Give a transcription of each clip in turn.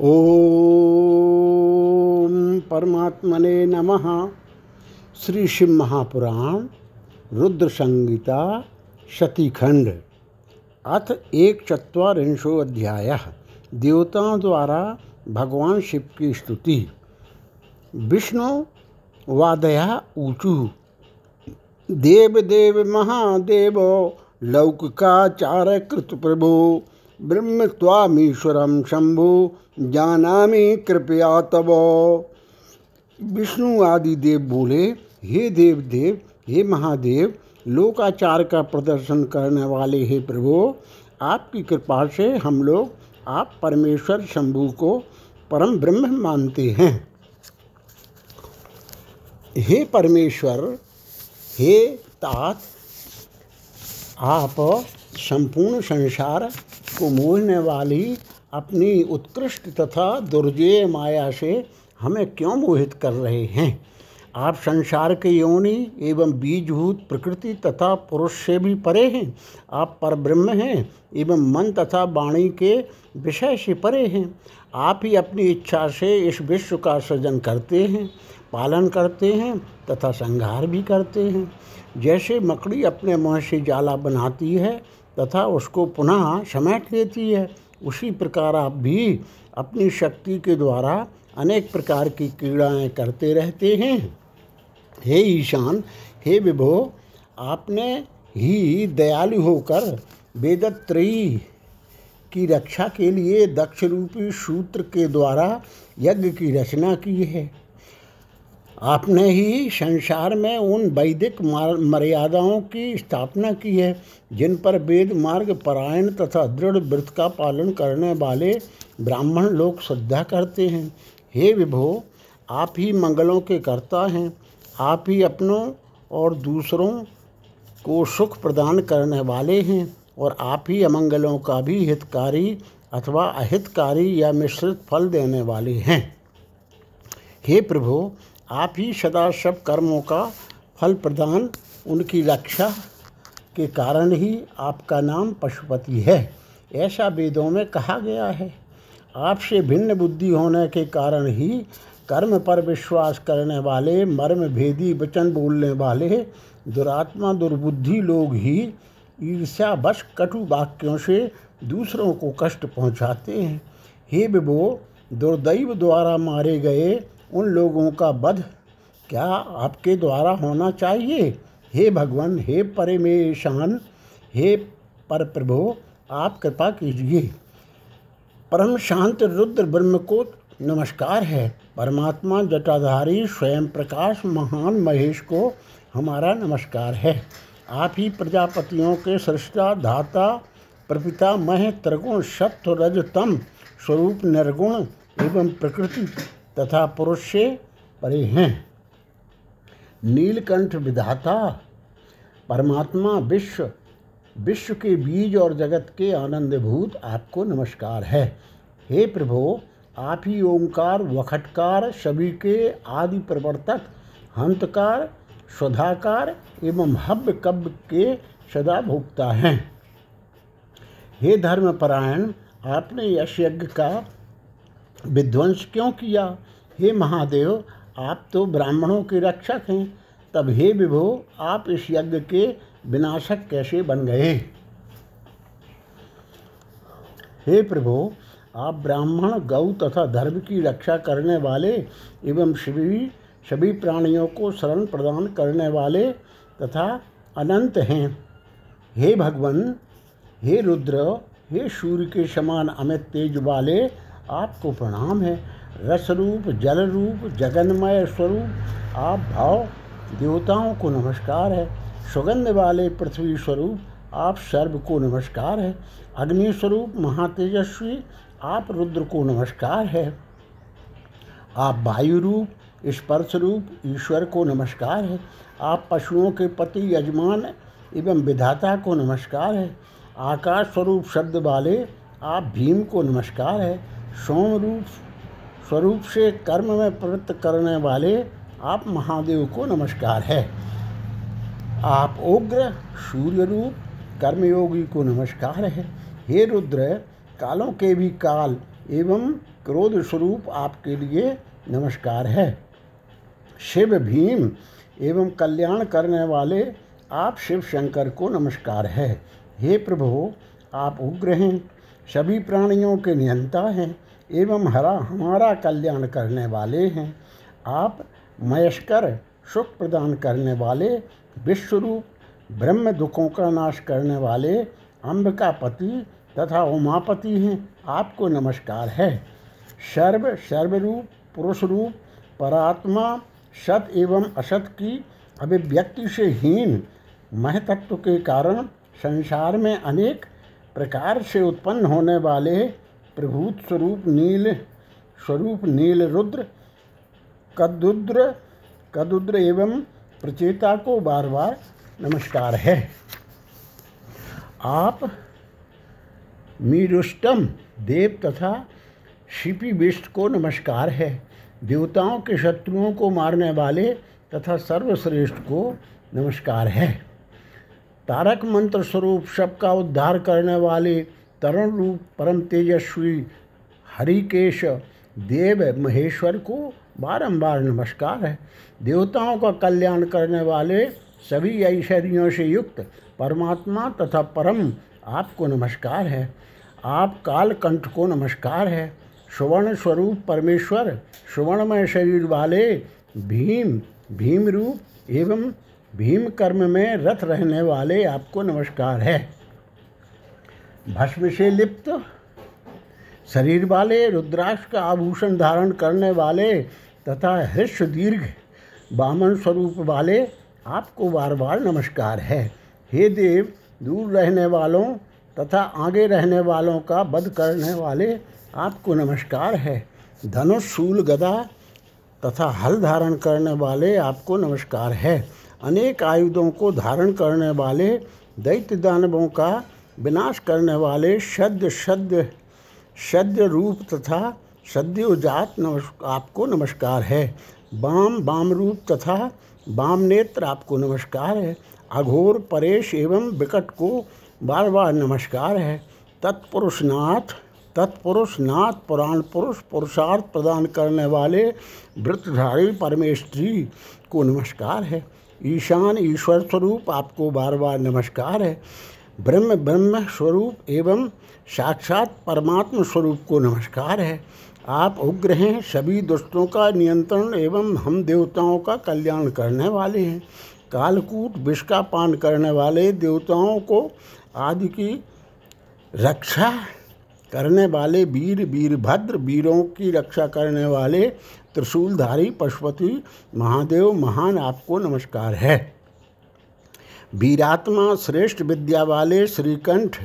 ओम परमात्मने नमः। श्री शिव महापुराण, रुद्र संगीता शतीखंड, अथ एक चत्वारिंशो अध्याय। देवताओं द्वारा भगवान शिव की स्तुति। विष्णु वादया ऊचु। देव देव महादेव लौकिकाचार कृत प्रभु ब्रह्म त्वामीश्वरम शंभु जानामि कृपया तब विष्णु आदि देव बोले, हे देव देव हे महादेव, लोकाचार का प्रदर्शन करने वाले हे प्रभु, आपकी कृपा से हम लोग, आप परमेश्वर शंभु को परम ब्रह्म मानते हैं। हे परमेश्वर, हे तात, आप संपूर्ण संसार को मोहने वाली अपनी उत्कृष्ट तथा दुर्जय माया से हमें क्यों मोहित कर रहे हैं? आप संसार के योनि एवं बीजभूत प्रकृति तथा पुरुष से भी परे हैं। आप पर ब्रह्म हैं एवं मन तथा वाणी के विषय से परे हैं। आप ही अपनी इच्छा से इस विश्व का सृजन करते हैं, पालन करते हैं तथा संहार भी करते हैं। जैसे मकड़ी अपने मुँह से जाला बनाती है तथा उसको पुनः समेट लेती है। उसी प्रकार आप भी अपनी शक्ति के द्वारा अनेक प्रकार की क्रीड़ाएँ करते रहते हैं। हे ईशान, हे विभो, आपने ही दयालु होकर वेदत्रयी की रक्षा के लिए दक्ष रूपी सूत्र के द्वारा यज्ञ की रचना की है। आपने ही संसार में उन वैदिक मर्यादाओं की स्थापना की है, जिन पर वेद मार्ग, परायण तथा दृढ़ व्रत का पालन करने वाले ब्राह्मण लोग श्रद्धा करते हैं। हे विभो, आप ही मंगलों के कर्ता हैं। आप ही अपनों और दूसरों को सुख प्रदान करने वाले हैं और आप ही अमंगलों का भी हितकारी अथवा अहितकारी या मिश्रित फल देने वाले हैं। हे प्रभु आप ही सदा सब कर्मों का फल प्रदान उनकी रक्षा के कारण ही आपका नाम पशुपति है। ऐसा वेदों में कहा गया है। आपसे भिन्न बुद्धि होने के कारण ही कर्म पर विश्वास करने वाले, मर्म भेदी, वचन बोलने वाले, दुरात्मा, दुर्बुद्धि लोग ही ईर्ष्या बस कटु वाक्यों से दूसरों को कष्ट पहुंचाते हैं। हे विभो, दुर्दैव द्वारा मारे गए उन लोगों का वध क्या आपके द्वारा होना चाहिए? हे भगवान, हे परमेशान, हे पर प्रभो आप कृपा कीजिए। परम शांत रुद्र ब्रह्म को नमस्कार है। परमात्मा जटाधारी स्वयं प्रकाश महान महेश को हमारा नमस्कार है। आप ही प्रजापतियों के सृष्टा धाता प्रपिता मह त्रिगुण सत्व रज तम स्वरूप, निर्गुण एवं प्रकृति तथा पुरुष से परे हैं। नीलकंठ विधाता, परमात्मा विश्व विश्व के बीज और जगत के आनंदभूत आपको नमस्कार है। हे प्रभो, आप ही ओंकार, वखटकार सभी के आदि प्रवर्तक, हंतकार स्वधाकार एवं हव्य कब्य के सदा भोक्ता हैं। हे धर्मपरायण, आपने यश यज्ञ का विध्वंस क्यों किया? हे महादेव, आप तो ब्राह्मणों के रक्षक हैं। तब हे विभो, आप इस यज्ञ के विनाशक कैसे बन गए? हे प्रभो, आप ब्राह्मण, गौ तथा धर्म की रक्षा करने वाले एवं सभी सभी प्राणियों को शरण प्रदान करने वाले तथा अनंत हैं। हे भगवान, हे रुद्र, हे सूर्य के समान अमित तेज वाले आपको प्रणाम है। रस रूप जल रूप जगन्मय स्वरूप, आप भाव, देवताओं को नमस्कार है। सुगंध वाले पृथ्वी स्वरूप, आप सर्व को नमस्कार है। अग्नि स्वरूप, महातेजस्वी, आप रुद्र को नमस्कार है। आप वायु रूप, स्पर्श रूप, ईश्वर को नमस्कार है। आप पशुओं के पति, यजमान एवं विधाता को नमस्कार है। आकाश स्वरूप, शब्द वाले, आप भीम को नमस्कार है। सोम रूप स्वरूप से कर्म में प्रवृत्त करने वाले आप महादेव को नमस्कार है। आप उग्र सूर्य रूप कर्मयोगी को नमस्कार है। हे रुद्र, कालों के भी काल एवं क्रोध स्वरूप आपके लिए नमस्कार है। शिव भीम एवं कल्याण करने वाले आप शिव शंकर को नमस्कार है। हे प्रभु, आप उग्र हैं, सभी प्राणियों के नियंता हैं। एवं हरा हमारा कल्याण करने वाले हैं। आप मयस्कर सुख प्रदान करने वाले, विश्वरूप ब्रह्म दुखों का नाश करने वाले, अम्ब का पति तथा उमापति हैं। आपको नमस्कार है। सर्व सर्वरूप पुरुष रूप परात्मा, सत एवं असत की अभिव्यक्ति से हीन महतत्व के कारण संसार में अनेक प्रकार से उत्पन्न होने वाले प्रभूत स्वरूप नील स्वरूप नील रुद्र, कदुद्र कदुद्र एवं प्रचेता को बार बार नमस्कार है। आप मीरुष्टम देव तथा शिपी विष्ट को नमस्कार है। देवताओं के शत्रुओं को मारने वाले तथा सर्वश्रेष्ठ को नमस्कार है। तारक मंत्र स्वरूप सबका उद्धार करने वाले तरुण रूप परम तेजस्वी हरिकेश देव महेश्वर को बारंबार नमस्कार है। देवताओं का कल्याण करने वाले सभी ऐश्वर्यों से युक्त परमात्मा तथा परम आपको नमस्कार है। आप कालकंठ को नमस्कार है। सुवर्ण स्वरूप परमेश्वर सुवर्णमय शरीर वाले भीम भीम रूप एवं भीम कर्म में रथ रहने वाले आपको नमस्कार है। भस्म से लिप्त। शरीर वाले, रुद्राक्ष का आभूषण धारण करने वाले तथा हृष दीर्घ, बामन स्वरूप वाले आपको बार बार नमस्कार है। हे देव, दूर रहने वालों तथा आगे रहने वालों का वध करने वाले आपको नमस्कार है। धनुष, शूल, गदा तथा हल धारण करने वाले आपको नमस्कार है। अनेक आयुधों को धारण करने वाले दैत्य दानवों का विनाश करने वाले सद्य सद्य सद्य रूप तथा सद्योजात नमस्कार आपको नमस्कार है। बाम बाम रूप तथा बाम नेत्र आपको नमस्कार है। अघोर, परेश एवं विकट को बार बार नमस्कार है। तत्पुरुषनाथ तत्पुरुष नाथ पुराण पुरुष, पुरुषार्थ प्रदान करने वाले वृत्तधारी परमेश्वरी को नमस्कार है। ईशान, ईश्वर स्वरूप आपको बार बार नमस्कार है। ब्रह्म ब्रह्म स्वरूप एवं साक्षात परमात्म स्वरूप को नमस्कार है। आप उग्र हैं, सभी दुष्टों का नियंत्रण एवं हम देवताओं का कल्याण करने वाले हैं। कालकूट विष का पान करने वाले देवताओं को आदि की रक्षा करने वाले वीर, वीरभद्र, वीरों की रक्षा करने वाले त्रिशूलधारी, पशुपति, महादेव, महान आपको नमस्कार है। वीरात्मा श्रेष्ठ विद्या वाले श्रीकंठ,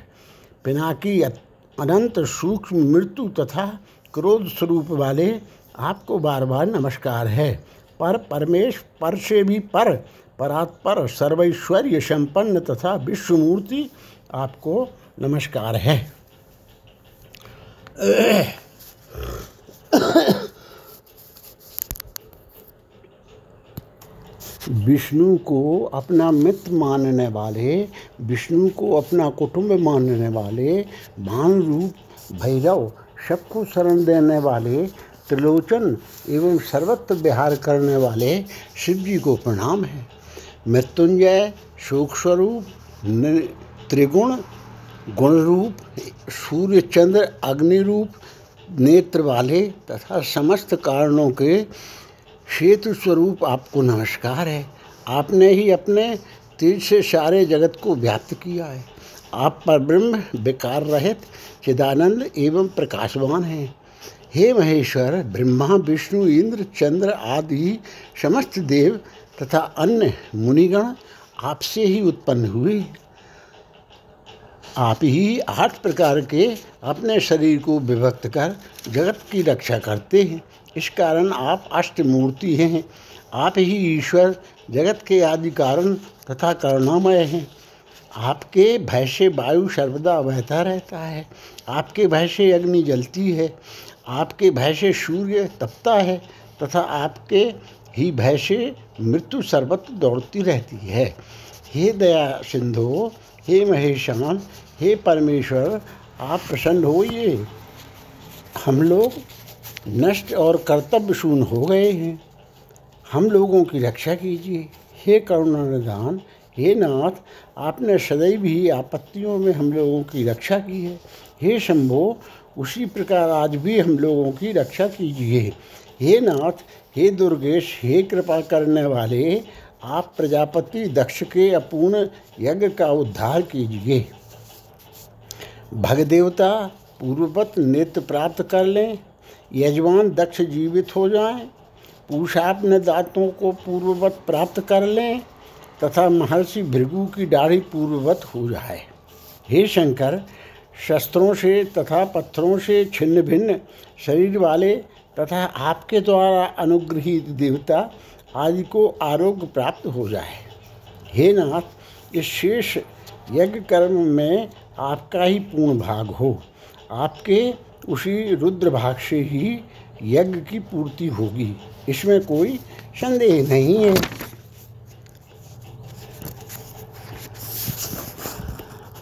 पिनाकी अनंत सूक्ष्म मृत्यु तथा क्रोध स्वरूप वाले आपको बार बार नमस्कार है। पर परमेश, पर से भी पर परात्पर, सर्वैश्वर्य संपन्न तथा विश्वमूर्ति आपको नमस्कार है। विष्णु को अपना मित्र मानने वाले, विष्णु को अपना कुटुंब मानने वाले भान रूप भैरव सबको शरण देने वाले, त्रिलोचन एवं सर्वत्र विहार करने वाले शिव जी को प्रणाम है। मृत्युंजय शोक स्वरूप त्रिगुण गुण रूप सूर्य चंद्र अग्नि रूप नेत्र वाले तथा समस्त कारणों के क्षेत्र स्वरूप आपको नमस्कार है। आपने ही अपने तेज से सारे जगत को व्याप्त किया है। आप पर ब्रह्म विकार रहित, चिदानंद एवं प्रकाशवान हैं। हे महेश्वर, ब्रह्मा, विष्णु, इंद्र, चंद्र आदि समस्त देव तथा अन्य मुनिगण आपसे ही उत्पन्न हुए। आप ही आठ प्रकार के अपने शरीर को विभक्त कर जगत की रक्षा करते हैं। इस कारण आप अष्टमूर्ति हैं। आप ही ईश्वर, जगत के आदि कारण तथा करुणामय हैं। आपके भय से वायु सर्वदा बहता रहता है। आपके भय से अग्नि जलती है। आपके भय से सूर्य तपता है तथा आपके ही भय से मृत्यु सर्वत्र दौड़ती रहती है। हे दया सिंधु, हे महेशान, हे परमेश्वर, आप प्रसन्न होइए। हम लोग नष्ट और कर्तव्य शून्य हो गए हैं। हम लोगों की रक्षा कीजिए। हे करुणा निधान हे नाथ, आपने सदैव ही आपत्तियों में हम लोगों की रक्षा की है। हे शंभो, उसी प्रकार आज भी हम लोगों की रक्षा कीजिए। हे नाथ, हे दुर्गेश, हे कृपा करने वाले, आप प्रजापति दक्ष के अपूर्ण यज्ञ का उद्धार कीजिए। भगदेवता, पूर्ववत नेत्र प्राप्त कर लें। यजमान दक्ष जीवित हो जाएँ, पूषा अपने दांतों को पूर्ववत प्राप्त कर लें तथा महर्षि भृगु की दाढ़ी पूर्ववत हो जाए। हे शंकर शस्त्रों से तथा पत्थरों से छिन्न भिन्न शरीर वाले तथा आपके द्वारा अनुग्रहित देवता आदि को आरोग्य प्राप्त हो जाए। हे नाथ इस शेष यज्ञ कर्म में आपका ही पूर्ण भाग हो। आपके उसी रुद्र भाग से ही यज्ञ की पूर्ति होगी। इसमें कोई संदेह नहीं है।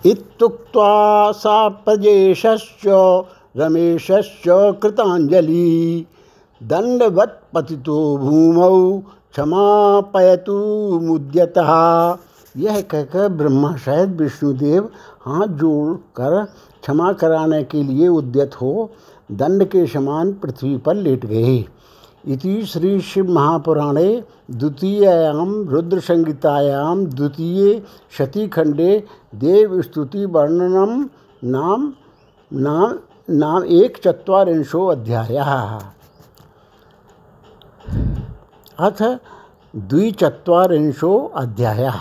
इत्युक्त्वा सा प्रजेशश्च, रमेशश्च कृताञ्जलि। दंडवत पतितो भूमौ क्षमापयतु मुद्यतः। यह कहकर ब्रह्मा सहित विष्णुदेव हाथ जोड़कर क्षमा कराने के लिए उद्यत हो, दंड के समान पृथ्वी पर लेट गए। इति श्री शिव महापुराणे द्वितीयां रुद्र संहितायां द्वितीय शतीखंडे देव स्तुति वर्णनम, नाम नाम नाम एक चत्वारिंशो अध्याय। अथ द्विचत्वारिंशो अध्याय।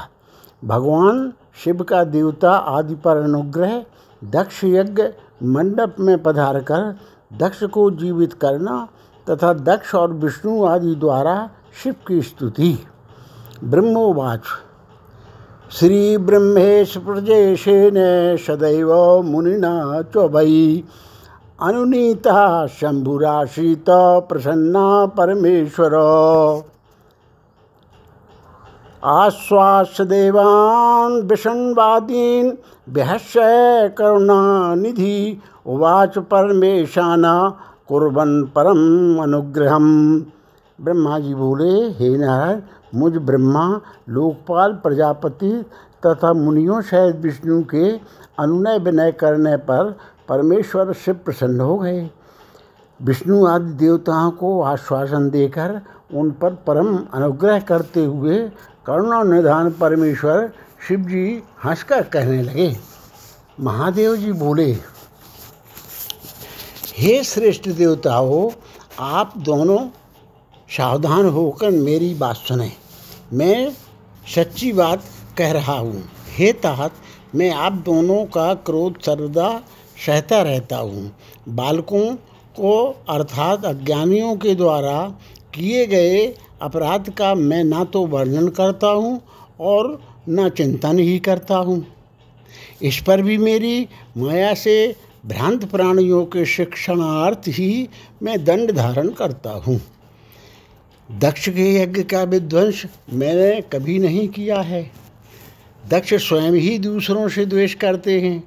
भगवान शिव का देवता आदि पर अनुग्रह दक्ष यज्ञ मंडप में पधार कर दक्ष को जीवित करना तथा दक्ष और विष्णु आदि द्वारा शिव की स्तुति। ब्रह्मोवाच। श्री ब्रह्मेश प्रजेशेन सदैव मुनिना चौबई अनुनीता शंभुराश्रित प्रसन्ना परमेश्वर। आश्वास देवान् विषण्वादीन् करुणा करुणानिधि, उवाच परमेशाना कुर्बन परम अनुग्रहम। ब्रह्मा जी बोले, हे नारायण, मुझ ब्रह्मा, लोकपाल, प्रजापति तथा मुनियों सहित विष्णु के अनुनय विनय करने पर परमेश्वर शिव प्रसन्न हो गए। विष्णु आदि देवताओं को आश्वासन देकर उन पर परम अनुग्रह करते हुए करुणा निधान परमेश्वर शिव जी हंसकर कहने लगे, महादेव जी बोले, हे श्रेष्ठ देवताओं, आप दोनों सावधान होकर मेरी बात सुने। मैं सच्ची बात कह रहा हूँ। हे तात मैं आप दोनों का क्रोध सर्वदा सहता रहता हूँ। बालकों को अर्थात अज्ञानियों के द्वारा किए गए अपराध का मैं ना तो वर्णन करता हूँ और न चिंतन ही करता हूँ। इस पर भी मेरी माया से भ्रांत प्राणियों के शिक्षणार्थ ही मैं दंड धारण करता हूँ। दक्ष के यज्ञ का विध्वंस मैंने कभी नहीं किया है। दक्ष स्वयं ही दूसरों से द्वेष करते हैं।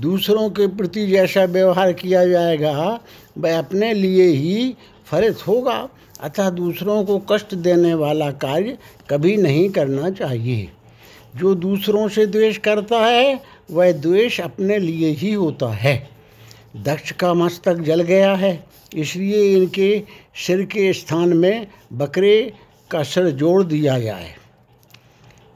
दूसरों के प्रति जैसा व्यवहार किया जाएगा, वह अपने लिए ही फलित होगा, अतः दूसरों को कष्ट देने वाला कार्य कभी नहीं करना चाहिए। जो दूसरों से द्वेष करता है, वह द्वेष अपने लिए ही होता है। दक्ष का मस्तक जल गया है, इसलिए इनके सिर के स्थान में बकरे का सिर जोड़ दिया जाए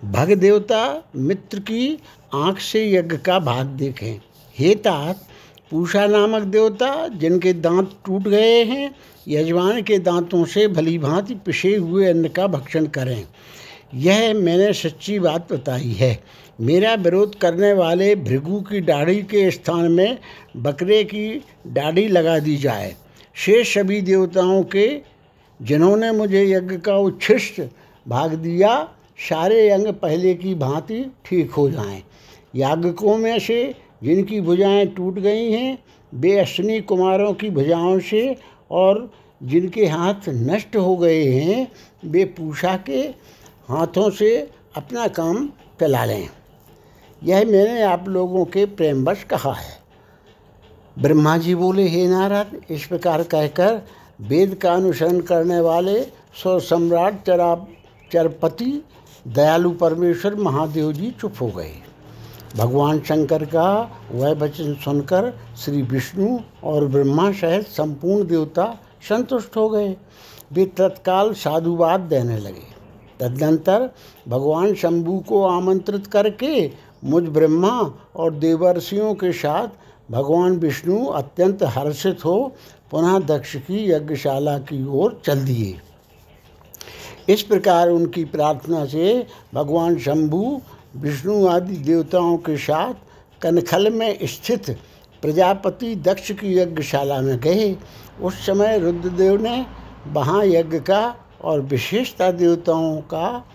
भग देवता मित्र की आँख से यज्ञ का भाग देखें। हे तात पूषा नामक देवता, जिनके दांत टूट गए हैं, यजमान के दांतों से भली भांति पिसे हुए अन्न का भक्षण करें। यह मैंने सच्ची बात बताई है। मेरा विरोध करने वाले भृगु की दाढ़ी के स्थान में बकरे की दाढ़ी लगा दी जाए। शेष सभी देवताओं के, जिन्होंने मुझे यज्ञ का उच्छिष्ट भाग दिया, सारे अंग पहले की भांति ठीक हो जाएँ। याज्ञकों में से जिनकी भुजाएँ टूट गई हैं, वे अश्विनी कुमारों की भुजाओं से और जिनके हाथ नष्ट हो गए हैं, वे पूषा के हाथों से अपना काम चला लें। यह मैंने आप लोगों के प्रेमवश कहा है। ब्रह्मा जी बोले, हे नारद, इस प्रकार कहकर वेद का अनुसरण करने वाले सौ सम्राट चरा चरपति दयालु परमेश्वर महादेव जी चुप हो गए। भगवान शंकर का वह वचन सुनकर श्री विष्णु और ब्रह्मा सहित संपूर्ण देवता संतुष्ट हो गए। वे तत्काल साधुवाद देने लगे। तदनंतर भगवान शंभु को आमंत्रित करके मुझ ब्रह्मा और देवर्षियों के साथ भगवान विष्णु अत्यंत हर्षित हो पुनः दक्ष की यज्ञशाला की ओर चल दिए। इस प्रकार उनकी प्रार्थना से भगवान शंभु विष्णु आदि देवताओं के साथ कनखल में स्थित प्रजापति दक्ष की यज्ञशाला में गए। उस समय रुद्रदेव ने वहाँ यज्ञ का और विशेषता देवताओं का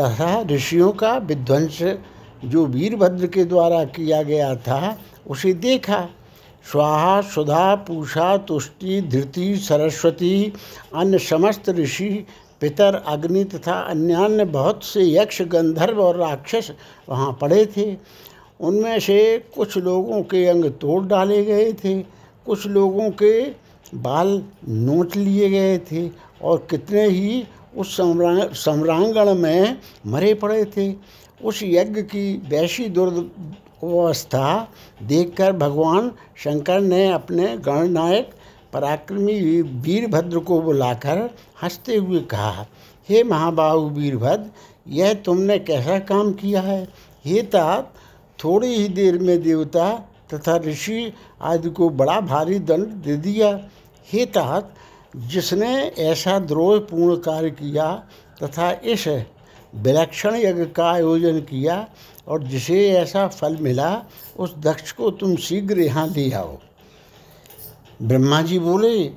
तथा ऋषियों का विध्वंस जो वीरभद्र के द्वारा किया गया था, उसे देखा। स्वाहा, सुधा, पूषा, तुष्टि, धृति, सरस्वती, अन्य समस्त ऋषि पितर, अग्नि तथा अन्यान्य बहुत से यक्ष, गंधर्व और राक्षस वहाँ पड़े थे। उनमें से कुछ लोगों के अंग तोड़ डाले गए थे, कुछ लोगों के बाल नोट लिए गए थे और कितने ही उस सम्रांगण में मरे पड़े थे। उस यज्ञ की वैसी दुर्वस्था देखकर भगवान शंकर ने अपने गणनायक पराक्रमी वीरभद्र को बुलाकर हँसते हुए कहा, हे महाबाहु वीरभद्र, यह तुमने कैसा काम किया है? हे तात थोड़ी ही देर में देवता तथा ऋषि आदि को बड़ा भारी दंड दे दिया। हे तात, जिसने ऐसा द्रोहपूर्ण कार्य किया तथा इस विलक्षण यज्ञ का आयोजन किया और जिसे ऐसा फल मिला, उस दक्ष को तुम शीघ्र यहाँ ले आओ। ब्रह्मा जी बोले,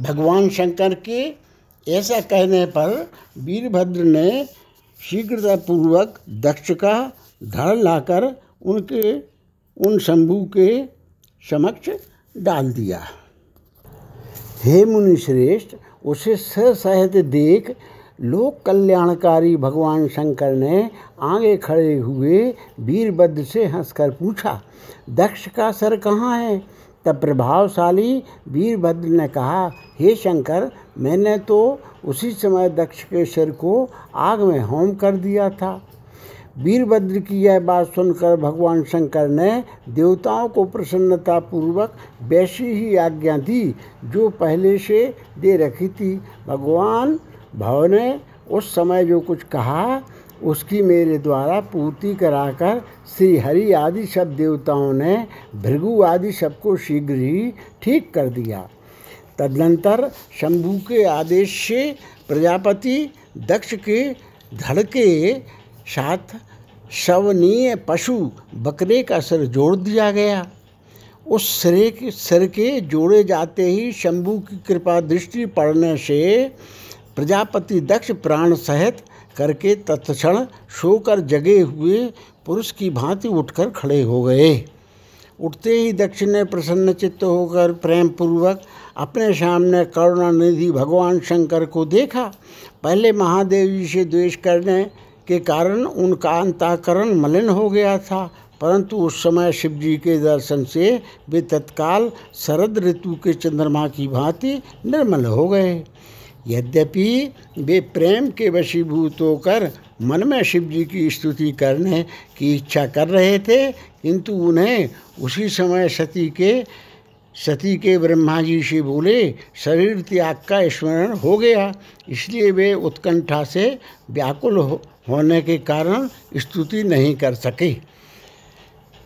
भगवान शंकर के ऐसा कहने पर वीरभद्र ने शीघ्रतापूर्वक दक्ष का धड़ लाकर उनके, उन शंभु के समक्ष डाल दिया। हे मुनि श्रेष्ठ, उसे ससहत देख लोक कल्याणकारी भगवान शंकर ने आगे खड़े हुए वीरभद्र से हंसकर पूछा, दक्ष का सर कहाँ है? तब प्रभावशाली वीरभद्र ने कहा, हे शंकर, मैंने तो उसी समय दक्ष के सिर को आग में होम कर दिया था वीरभद्र की यह बात सुनकर भगवान शंकर ने देवताओं को प्रसन्नतापूर्वक वैसी ही आज्ञा दी, जो पहले से दे रखी थी। भगवान भव ने उस समय जो कुछ कहा उसकी मेरे द्वारा पूर्ति कराकर श्री हरि आदि सब देवताओं ने भृगु आदि सबको शीघ्र ही ठीक कर दिया। तदनंतर शंभु के आदेश से प्रजापति दक्ष के धड़ के साथ शवनीय पशु बकरे का सिर जोड़ दिया गया। उस सिरे के सिर के जोड़े जाते ही शंभु की कृपा दृष्टि पड़ने से प्रजापति दक्ष प्राण सहित करके तत्क्षण सोकर जगे हुए पुरुष की भांति उठकर खड़े हो गए। उठते ही दक्ष ने प्रसन्न चित्त होकर प्रेम पूर्वक अपने सामने करुणानिधि भगवान शंकर को देखा। पहले महादेव जी से द्वेष करने के कारण उनका अंताकरण मलिन हो गया था, परंतु उस समय शिव जी के दर्शन से वे तत्काल शरद ऋतु के चंद्रमा की भांति निर्मल हो गए। यद्यपि वे प्रेम के वशीभूत होकर मन में शिव जी की स्तुति करने की इच्छा कर रहे थे किंतु उन्हें उसी समय सती के सती के ब्रह्मा जी से बोले शरीर त्याग का स्मरण हो गया। इसलिए वे उत्कंठा से व्याकुल हो, होने के कारण स्तुति नहीं कर सके।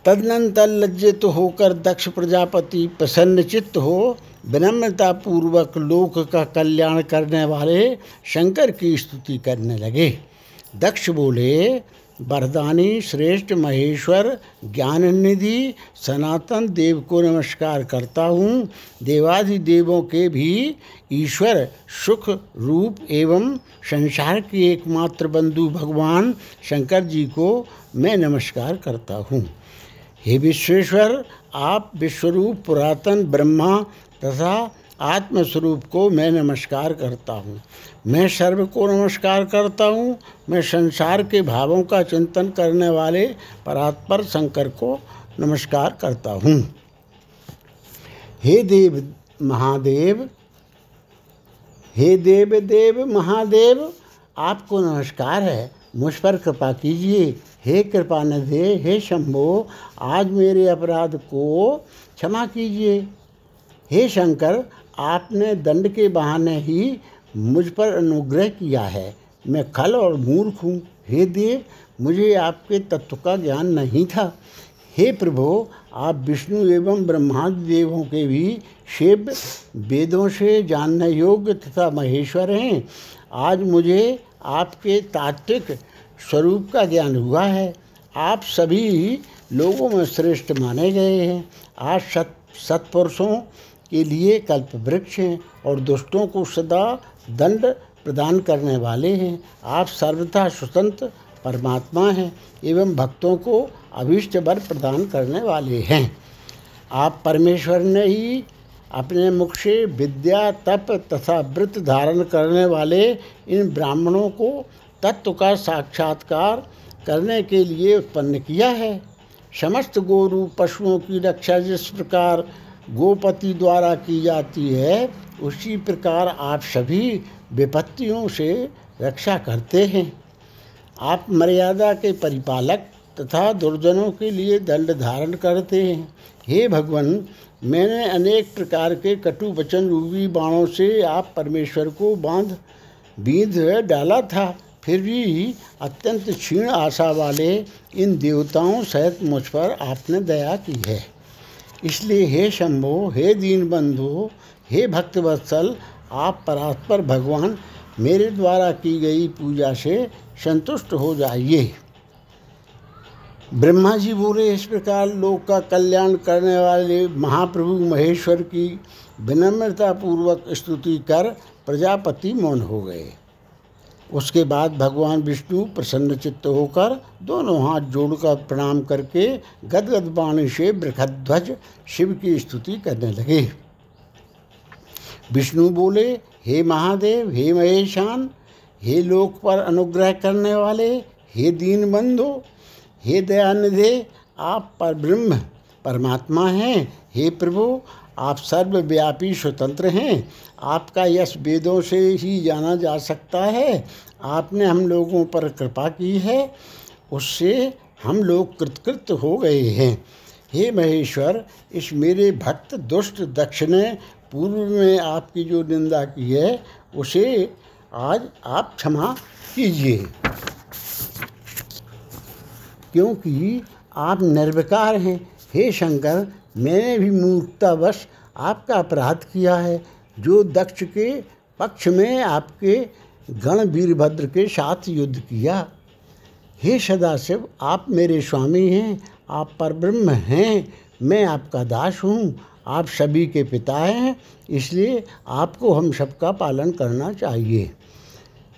तदनंतर लज्जित होकर दक्ष प्रजापति प्रसन्नचित्त हो विनम्रता पूर्वक लोक का कल्याण करने वाले शंकर की स्तुति करने लगे। दक्ष बोले, वरदानी श्रेष्ठ महेश्वर ज्ञान निधि सनातन देव को नमस्कार करता हूँ। देवाधिदेवों के भी ईश्वर सुख रूप एवं संसार के एकमात्र बंधु भगवान शंकर जी को मैं नमस्कार करता हूँ। हे विश्वेश्वर, आप विश्वरूप पुरातन ब्रह्मा तथा आत्मस्वरूप को मैं नमस्कार करता हूँ। मैं सर्व को नमस्कार करता हूँ। मैं संसार के भावों का चिंतन करने वाले परात्पर शंकर को नमस्कार करता हूँ। हे देव महादेव, हे देव देव महादेव, आपको नमस्कार है। मुझ पर कृपा कीजिए। हे कृपा निधे हे शंभो, आज मेरे अपराध को क्षमा कीजिए। हे शंकर, आपने दंड के बहाने ही मुझ पर अनुग्रह किया है। मैं खल और मूर्ख हूँ। हे देव मुझे आपके तत्व का ज्ञान नहीं था। हे प्रभु, आप विष्णु एवं ब्रह्मादि देवों के भी शिव वेदों से जानने योग्य तथा महेश्वर हैं। आज मुझे आपके तात्विक स्वरूप का ज्ञान हुआ है। आप सभी लोगों में श्रेष्ठ माने गए हैं। आज सत, सत्पुरुषों के लिए कल्प वृक्ष हैं और दुष्टों को सदा दंड प्रदान करने वाले हैं। आप सर्वथा स्वतंत्र परमात्मा हैं एवं भक्तों को अभीष्ट वर प्रदान करने वाले हैं। आप परमेश्वर ने ही अपने मुख से विद्या, तप तथा व्रत धारण करने वाले इन ब्राह्मणों को तत्व का साक्षात्कार करने के लिए उत्पन्न किया है। समस्त गोरु पशुओं की रक्षा जिस प्रकार गोपति द्वारा की जाती है, उसी प्रकार आप सभी विपत्तियों से रक्षा करते हैं। आप मर्यादा के परिपालक तथा दुर्जनों के लिए दंड धारण करते हैं। हे भगवान, मैंने अनेक प्रकार के कटु वचन रूपी बाणों से आप परमेश्वर को बाँध, बीध डाला था। फिर भी अत्यंत क्षीण आशा वाले इन देवताओं सहित मुझ पर आपने दया की है। इसलिए हे शंभो हे दीन बंधु हे भक्तवत्सल, आप परात्पर भगवान, मेरे द्वारा की गई पूजा से संतुष्ट हो जाइए। ब्रह्मा जी बोले, इस प्रकार लोक का कल्याण करने वाले महाप्रभु महेश्वर की विनम्रता पूर्वक स्तुति कर प्रजापति मौन हो गए। उसके बाद भगवान विष्णु प्रसन्न चित्त होकर दोनों हाथ जोड़कर प्रणाम करके गदगद वाणी से बृखध्वज शिव की स्तुति करने लगे। विष्णु बोले, हे महादेव, हे महेशान, हे लोक पर अनुग्रह करने वाले, हे दीन बंधु, हे दयानिधे, आप पर ब्रह्म, परमात्मा हैं, हे प्रभु आप सर्वव्यापी स्वतंत्र हैं। आपका यश वेदों से ही जाना जा सकता है। आपने हम लोगों पर कृपा की है। उससे हम लोग कृतकृत हो गए हैं। हे महेश्वर, इस मेरे भक्त दुष्ट दक्ष ने पूर्व में आपकी जो निंदा की है, उसे आज आप क्षमा कीजिए। क्योंकि आप निर्विकार हैं। हे शंकर मैंने भी मूर्खतावश आपका अपराध किया है, जो दक्ष के पक्ष में आपके गण वीरभद्र के साथ युद्ध किया। हे सदाशिव, आप मेरे स्वामी हैं, आप परब्रह्म हैं, मैं आपका दास हूँ, आप सभी के पिता हैं, इसलिए आपको हम सबका पालन करना चाहिए।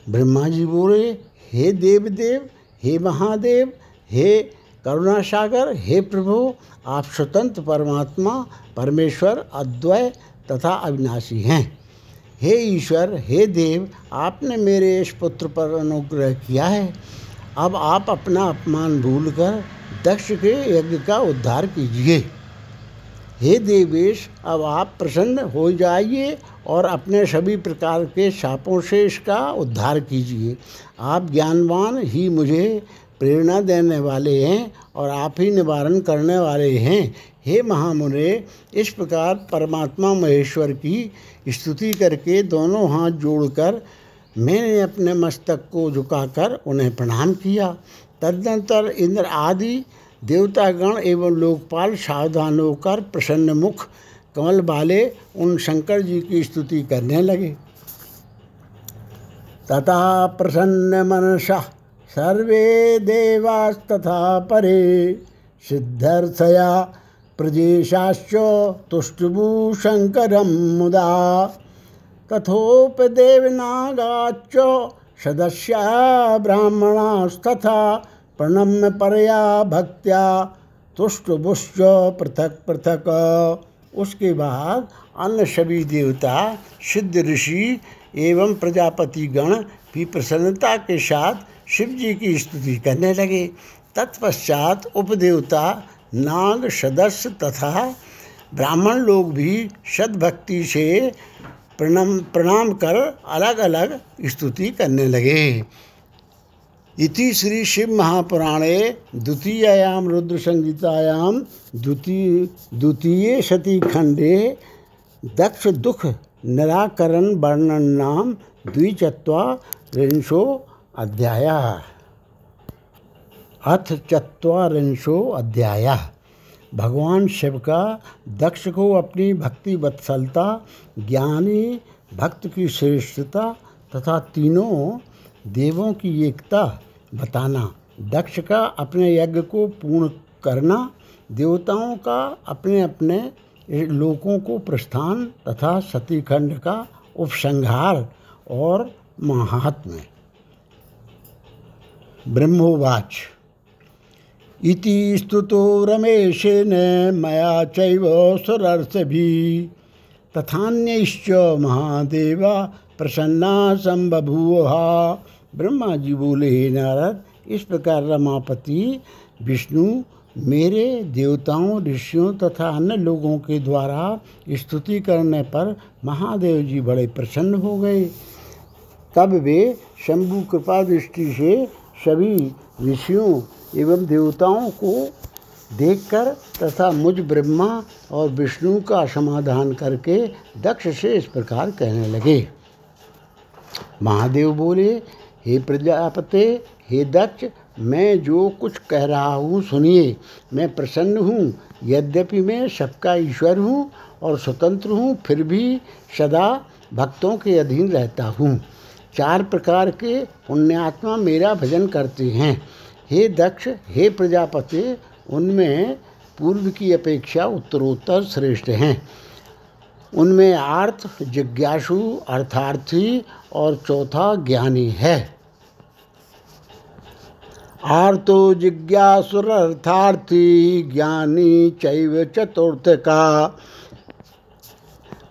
ब्रह्मा जी बोले, हे देव देव हे महादेव, हे करुणा सागर हे प्रभु, आप स्वतंत्र परमात्मा, परमेश्वर अद्वय तथा अविनाशी हैं। हे ईश्वर, हे देव, आपने मेरे इस पुत्र पर अनुग्रह किया है। अब आप अपना अपमान भूलकर दक्ष के यज्ञ का उद्धार कीजिए। हे देवेश, अब आप प्रसन्न हो जाइए और अपने सभी प्रकार के शापों से इसका उद्धार कीजिए। आप ज्ञानवान ही मुझे प्रेरणा देने वाले हैं और आप ही निवारण करने वाले हैं। हे महामुने, इस प्रकार परमात्मा महेश्वर की स्तुति करके दोनों हाथ जोड़कर मैंने अपने मस्तक को झुकाकर उन्हें प्रणाम किया। तदनंतर इंद्र आदि, देवतागण एवं लोकपाल सावधान होकर प्रसन्न मुख, कमल वाले उन शंकर जी की स्तुति करने लगे। तथा प्रसन्न मनसा सर्वे देवास्तथा परे सिद्धर्थया प्रजेशाश्च तुष्टुभूशङ्करं मुदा तथोपदेवनागाच्च सदस्या ब्राह्मणास्तथा प्रणम्य परया भक्त्या तुष्टुभुश्च पृथक पृथक। उसके बाद अन्य सभी देवता, सिद्ध ऋषि एवं प्रजापति गण भी प्रसन्नता के साथ शिव जी की स्तुति करने लगे। तत्पश्चात उपदेवता नाग सदस्य तथा ब्राह्मण लोग भी सद्भक्ति से प्रणाम प्रणाम कर अलग अलग स्तुति करने लगे। इति श्री शिव महापुराणे द्वितीयायां रुद्र संगीतायां द्वितीय द्वितीय सती खंडे दक्ष दुख निराकरण वर्णन नाम द्विचत्वारिंशो अध्याय। अथ चत्वारिंशो अध्याय। भगवान शिव का दक्ष को अपनी भक्ति वत्सलता, ज्ञानी, भक्त की श्रेष्ठता तथा तीनों देवों की एकता बताना। दक्ष का अपने यज्ञ को पूर्ण करना, देवताओं का अपने अपने लोकों को प्रस्थान तथा सतीखंड का उपसंहार और महात्म्य। ब्रह्मोवाच। इति स्तुतो रमेशेन मया चैव सुरर्षभिः। तथान्यश्च महादेवा प्रसन्ना संबभूव ब्रह्मा जी बोले, हे नारद, इस प्रकार रमापति, विष्णु, मेरे देवताओं, ऋषियों तथा अन्य लोगों के द्वारा स्तुति करने पर महादेव जी बड़े प्रसन्न हो गए। तब वे शंभु कृपा दृष्टि से सभी ऋषियों एवं देवताओं को देखकर तथा मुझ ब्रह्मा और विष्णु का समाधान करके दक्ष से इस प्रकार कहने लगे। महादेव बोले, हे प्रजापते, हे दक्ष, मैं जो कुछ कह रहा हूँ सुनिए। मैं प्रसन्न हूँ, यद्यपि मैं सबका ईश्वर हूँ और स्वतंत्र हूँ, फिर भी सदा भक्तों के अधीन रहता हूँ। चार प्रकार के पुण्यात्मा मेरा भजन करते हैं। हे दक्ष, हे प्रजापति, उनमें पूर्व की अपेक्षा उत्तरोत्तर श्रेष्ठ हैं। उनमें आर्थ, जिज्ञासु, अर्थार्थी और चौथा ज्ञानी है। आर्तो जिज्ञासुरर्थार्थी ज्ञानी, चैव चतुर्थ का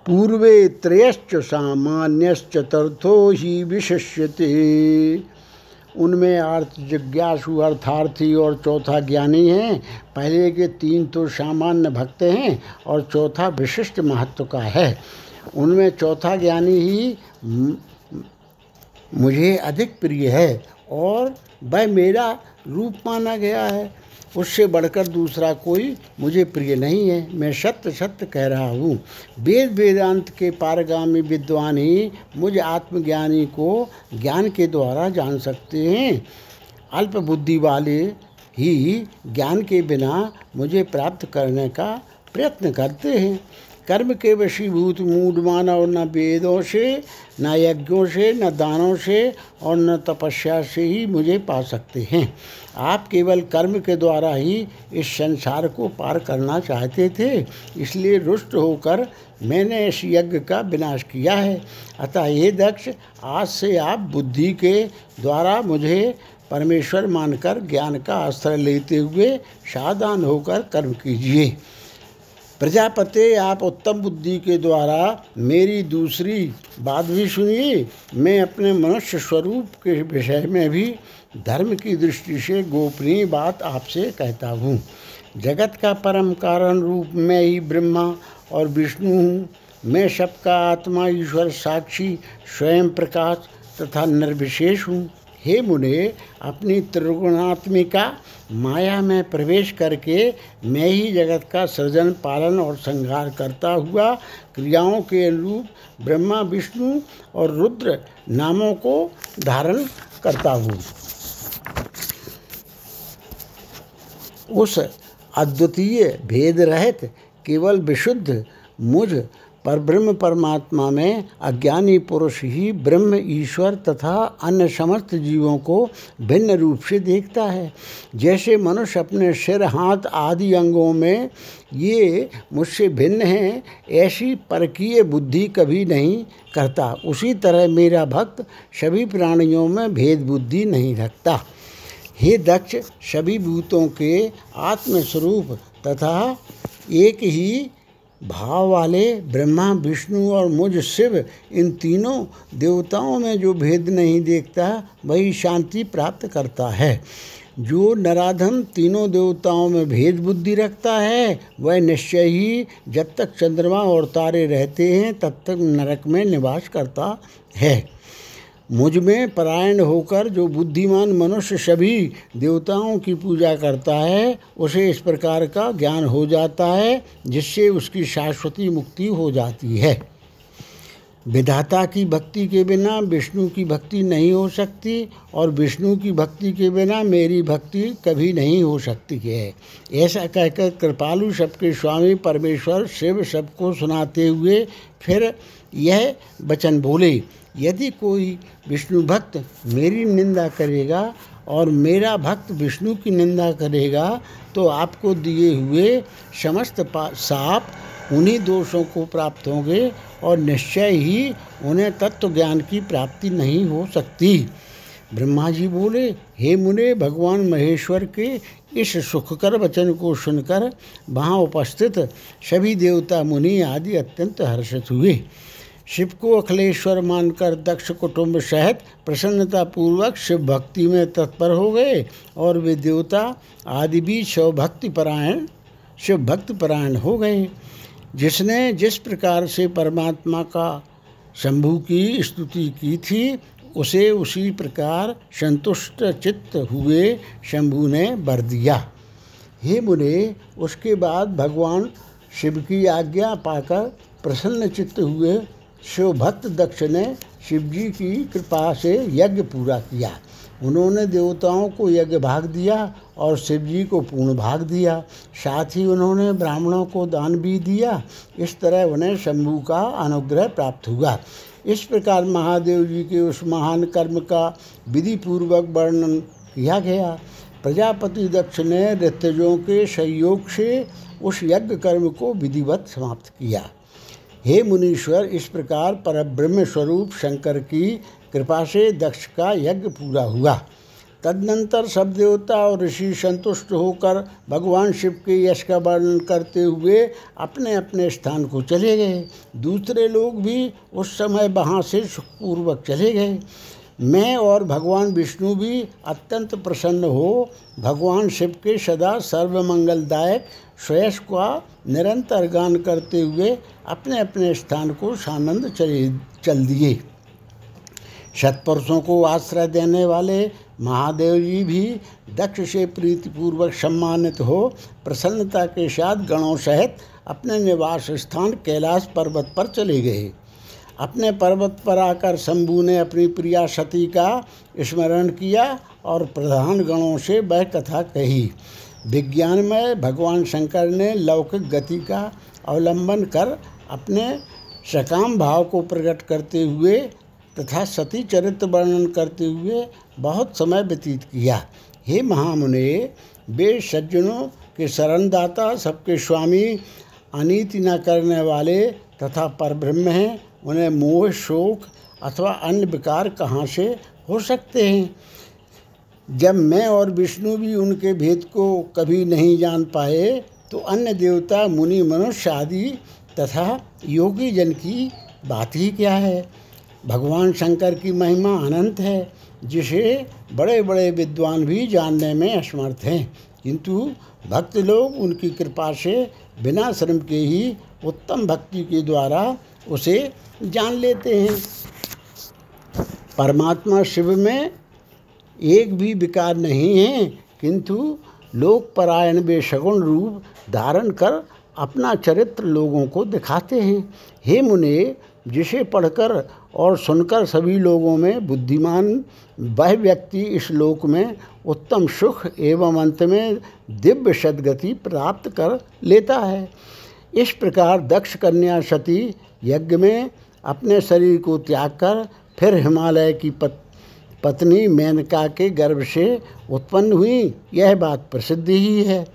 पूर्वे त्रयश्च सामान्यश्चतुर्थो ही विशिष्यते। उनमें अर्थ जिज्ञासु, अर्थार्थी और चौथा ज्ञानी हैं। पहले के तीन तो सामान्य भक्त हैं और चौथा विशिष्ट महत्व का है। उनमें चौथा ज्ञानी ही मुझे अधिक प्रिय है और वह मेरा रूप माना गया है। उससे बढ़कर दूसरा कोई मुझे प्रिय नहीं है। मैं सत्य सत्य कह रहा हूँ। वेद वेदांत के पारगामी विद्वान ही मुझ आत्मज्ञानी को ज्ञान के द्वारा जान सकते हैं। अल्प बुद्धि वाले ही ज्ञान के बिना मुझे प्राप्त करने का प्रयत्न करते हैं। कर्म के वशीभूत मूड मानव न वेदों से, न यज्ञों से, न दानों से और न तपस्या से ही मुझे पा सकते हैं। आप केवल कर्म के द्वारा ही इस संसार को पार करना चाहते थे, इसलिए रुष्ट होकर मैंने इस यज्ञ का विनाश किया है। अतः ये दक्ष, आज से आप बुद्धि के द्वारा मुझे परमेश्वर मानकर ज्ञान का आश्रय लेते हुए सावधान होकर कर्म कीजिए। प्रजापति, आप उत्तम बुद्धि के द्वारा मेरी दूसरी बात भी सुनिए। मैं अपने मनुष्य स्वरूप के विषय में भी धर्म की दृष्टि से गोपनीय बात आपसे कहता हूँ। जगत का परम कारण रूप में ही ब्रह्मा और विष्णु हूँ। मैं सबका आत्मा, ईश्वर, साक्षी, स्वयं प्रकाश तथा निर्विशेष हूँ। हे मुने, अपनी त्रिगुणात्मिका माया में प्रवेश करके मैं ही जगत का सृजन, पालन और संहार करता हुआ क्रियाओं के अनुरूप ब्रह्मा, विष्णु और रुद्र नामों को धारण करता हूँ। उस अद्वितीय भेद रहित केवल विशुद्ध मुझ पर ब्रह्म परमात्मा में अज्ञानी पुरुष ही ब्रह्म ईश्वर तथा अन्य समस्त जीवों को भिन्न रूप से देखता है। जैसे मनुष्य अपने सिर, हाथ आदि अंगों में ये मुझसे भिन्न हैं, ऐसी परकीय बुद्धि कभी नहीं करता। उसी तरह मेरा भक्त सभी प्राणियों में भेद बुद्धि नहीं रखता। हे दक्ष, सभी भूतों के आत्मस्वरूप तथा एक ही भाव वाले ब्रह्मा, विष्णु और मुझ, शिव, इन तीनों देवताओं में जो भेद नहीं देखता, वही शांति प्राप्त करता है। जो नराधम तीनों देवताओं में भेद बुद्धि रखता है, वह निश्चय ही जब तक चंद्रमा और तारे रहते हैं, तब तक नरक में निवास करता है। मुझमें परायण होकर जो बुद्धिमान मनुष्य सभी देवताओं की पूजा करता है, उसे इस प्रकार का ज्ञान हो जाता है, जिससे उसकी शाश्वती मुक्ति हो जाती है। विधाता की भक्ति के बिना विष्णु की भक्ति नहीं हो सकती और विष्णु की भक्ति के बिना मेरी भक्ति कभी नहीं हो सकती है। ऐसा कहकर कृपालु सबके स्वामी परमेश्वर शिव सबको सुनाते हुए फिर यह वचन बोले यदि कोई विष्णु भक्त मेरी निंदा करेगा और मेरा भक्त विष्णु की निंदा करेगा तो आपको दिए हुए समस्त साप उन्हीं दोषों को प्राप्त होंगे और निश्चय ही उन्हें तत्व ज्ञान की प्राप्ति नहीं हो सकती। ब्रह्मा जी बोले, हे मुने, भगवान महेश्वर के इस सुखकर वचन को सुनकर वहाँ उपस्थित सभी देवता मुनि आदि अत्यंत हर्षित हुए। शिव को अखिलेश्वर मानकर दक्ष कुटुंब सहित प्रसन्नता पूर्वक शिव भक्ति में तत्पर हो गए और वे देवता आदि भी शिव भक्ति परायण, शिव भक्ति परायण हो गए। जिसने जिस प्रकार से परमात्मा का शंभु की स्तुति की थी, उसे उसी प्रकार संतुष्ट चित्त हुए शंभु ने बर दिया। हे मुने, उसके बाद भगवान शिव की आज्ञा पाकर प्रसन्न चित्त हुए शिव भक्त दक्ष ने शिव जी की कृपा से यज्ञ पूरा किया। उन्होंने देवताओं को यज्ञ भाग दिया और शिवजी को पूर्ण भाग दिया। साथ ही उन्होंने ब्राह्मणों को दान भी दिया। इस तरह उन्हें शंभु का अनुग्रह प्राप्त हुआ। इस प्रकार महादेव जी के उस महान कर्म का विधि पूर्वक वर्णन किया गया। प्रजापति दक्ष ने ऋतजों के सहयोग से उस यज्ञ कर्म को विधिवत समाप्त किया। हे मुनीश्वर, इस प्रकार पर ब्रह्म स्वरूप शंकर की कृपा से दक्ष का यज्ञ पूरा हुआ। तदनंतर सब देवता और ऋषि संतुष्ट होकर भगवान शिव के यश का वर्णन करते हुए अपने अपने स्थान को चले गए। दूसरे लोग भी उस समय वहाँ से सुखपूर्वक चले गए। मैं और भगवान विष्णु भी अत्यंत प्रसन्न हो, भगवान शिव के सदा सर्वमंगलदायक श्रेयस का निरंतर गान करते हुए अपने अपने स्थान को सानंद चले, चल दिए। सत्पुरुषों को आश्रय देने वाले महादेव जी भी दक्ष से प्रीतिपूर्वक सम्मानित हो, प्रसन्नता के साथ गणों सहित अपने निवास स्थान कैलाश पर्वत पर चले गए। अपने पर्वत पर आकर शंभु ने अपनी प्रिया सती का स्मरण किया और प्रधान गणों से वह कथा कही। विज्ञान में भगवान शंकर ने लौकिक गति का अवलंबन कर अपने सकाम भाव को प्रकट करते हुए तथा सती चरित्र वर्णन करते हुए बहुत समय व्यतीत किया। हे महामुने वे सज्जनों के शरणदाता, सबके स्वामी, अनीति न करने वाले तथा परब्रह्म हैं, उन्हें मोह, शोक अथवा अन्य विकार कहाँ से हो सकते हैं? जब मैं और विष्णु भी उनके भेद को कभी नहीं जान पाए तो अन्य देवता, मुनि, मनुष्य आदि तथा योगी जन की बात ही क्या है? भगवान शंकर की महिमा अनंत है, जिसे बड़े बड़े विद्वान भी जानने में असमर्थ हैं। किंतु भक्त लोग उनकी कृपा से बिना श्रम के ही उत्तम भक्ति के द्वारा उसे जान लेते हैं। परमात्मा शिव में एक भी विकार नहीं है किंतु लोक परायण वे सगुण रूप धारण कर अपना चरित्र लोगों को दिखाते हैं। हे मुने जिसे पढ़कर और सुनकर सभी लोगों में बुद्धिमान वह व्यक्ति इस लोक में उत्तम सुख एवं अंत में दिव्य सदगति प्राप्त कर लेता है। इस प्रकार दक्ष कन्या सती यज्ञ में अपने शरीर को त्याग कर फिर हिमालय की पत, पत्नी मेनका के गर्भ से उत्पन्न हुई, यह बात प्रसिद्ध ही है।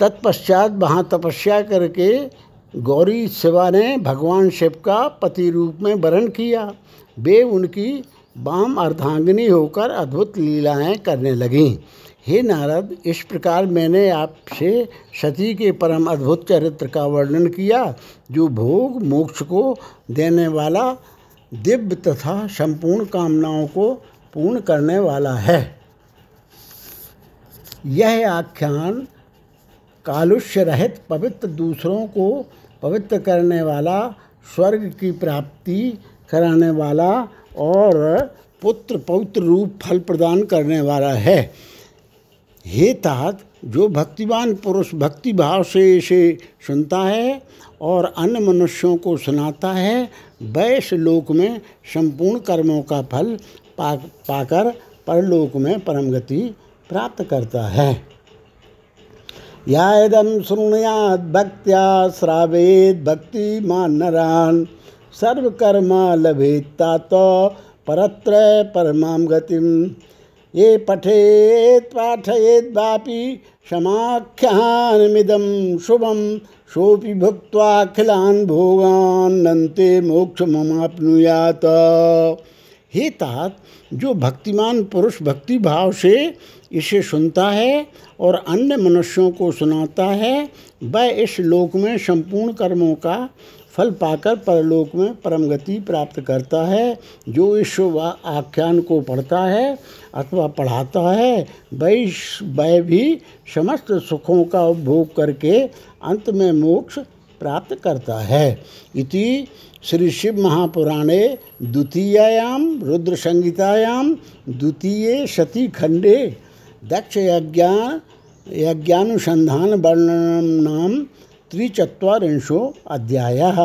तत्पश्चात वहाँ तपस्या करके गौरी शिवा ने भगवान शिव का पति रूप में वर्ण किया। वे उनकी वाम अर्धांगिनी होकर अद्भुत लीलाएँ करने लगीं। हे नारद, इस प्रकार मैंने आपसे सती के परम अद्भुत चरित्र का वर्णन किया, जो भोग मोक्ष को देने वाला दिव्य तथा संपूर्ण कामनाओं को पूर्ण करने वाला है। यह आख्यान कालुष्य रहित पवित्र दूसरों को पवित्र करने वाला, स्वर्ग की प्राप्ति कराने वाला और पुत्र पवित्र रूप फल प्रदान करने वाला है। हे तात, जो भक्तिवान पुरुष भक्ति भाव से इसे सुनता है और अन्य मनुष्यों को सुनाता है इस लोक में संपूर्ण कर्मों का फल पा, पाकर परलोक में परम गति प्राप्त करता है। या इदम शृणुयाद भक्त्या श्रावेद भक्ति नरान सर्वकर्मा लभेत्ता तो परत्र परमाम गतिम। ये पठेत पाठयेत वापि समाख्यानमिदं शुभम। सोपि भुक्त्वाखिलान भोगान नंते मोक्ष ममापनुयात हे तात, जो भक्तिमान पुरुष भक्ति भाव से इसे सुनता है और अन्य मनुष्यों को सुनाता है, वह इस लोक में संपूर्ण कर्मों का फल पाकर परलोक में परम गति प्राप्त करता है, जो इस आख्यान को पढ़ता है अथवा पढ़ाता है वही वह भी समस्त सुखों का उपभोग करके अंत में मोक्ष प्राप्त करता है। इति श्री शिव महापुराणे द्वितीयायाम रुद्र संहितायाम द्वितीय सती खंडे दक्ष यज्ञा यज्ञानुसंधान वर्णनम नाम त्रिचत्वारिंशो अध्यायः।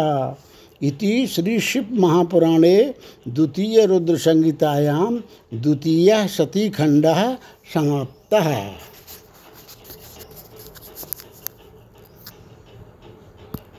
इति श्री शिव महापुराणे द्वितीय रुद्र संहितायां द्वितीयः सतीखण्डः समाप्तः।